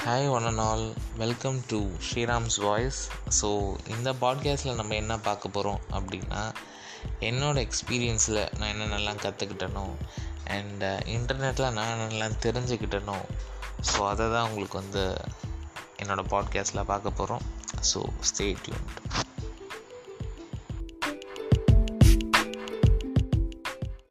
hi one and all welcome to Sriram's voice so இந்த பாட்காஸ்ட்டில் நம்ம என்ன பார்க்க போகிறோம் அப்படின்னா என்னோடய எக்ஸ்பீரியன்ஸில் நான் என்னென்னலாம் கற்றுக்கிட்டனோ அண்ட் இன்டர்நெட்டில் uh, நான் என்னென்னலாம் தெரிஞ்சுக்கிட்டனோ ஸோ அதை தான் உங்களுக்கு வந்து என்னோடய பாட்காஸ்ட்டில் பார்க்க போகிறோம் ஸோ ஸ்டே டியூன்ட்